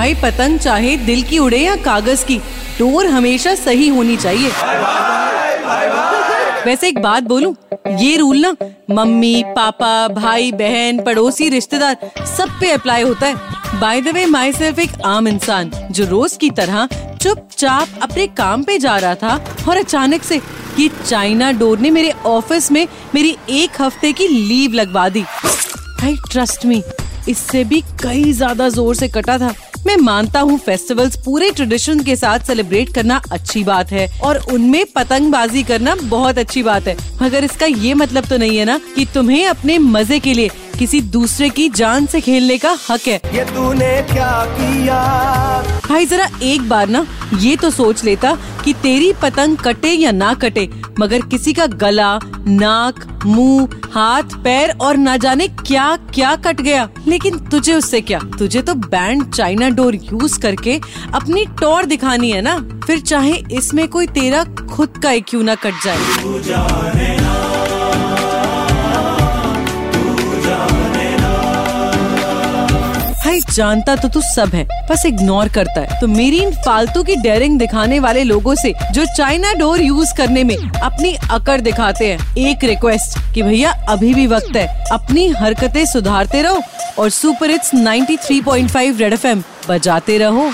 भाई पतंग चाहे दिल की उड़े या कागज़ की, डोर हमेशा सही होनी चाहिए। वैसे एक बात बोलूँ, ये रूल ना, मम्मी, पापा, भाई, बहन, पड़ोसी, रिश्तेदार, सब पे अप्लाई होता है। By the way myself एक आम इंसान, जो रोज की तरह चुपचाप अपने काम पे जा रहा था और अचानक से ये चाइना डोर ने मेरे ऑफ़िस में मेरी एक हफ़्ते की लीव लगवा दी। आई ट्रस्ट मी इससे भी कई ज़्यादा ज़ोर से कटा था। मैं मानता हूँ फेस्टिवल्स पूरे ट्रेडिशन के साथ सेलिब्रेट करना अच्छी बात है और उनमें पतंगबाजी करना बहुत अच्छी बात है। मगर इसका ये मतलब तो नहीं है ना कि तुम्हें अपने मज़े के लिए किसी दूसरे की जान से खेलने का हक है। ये तूने क्या किया? भाई, जरा एक बार ना ये तो सोच लेता कि तेरी पतंग कटे या ना कटे, मगर किसी का गला, नाक, मुँह, हाथ, पैर और ना जाने क्या क्या कट गया। लेकिन तुझे उससे क्या? तुझे तो बैंड चाइना डोर यूज़ करके अपनी टोर दिखानी है ना। फिर चाहे इसमें कोई तेरा खुद का क्यों ना कट जाए। भाई, जानता तो तू सब है, बस इग्नोर करता है। तो मेरी इन फालतू की डेयरिंग दिखाने वाले लोगों से, जो चाइना डोर यूज़ करने में अपनी अकड़ दिखाते हैं, एक रिक्वेस्ट कि भैया, अभी भी वक्त है, अपनी हरकतें सुधारते रहो और सुपर हिट्स 93.5 रेड एफएम बजाते रहो।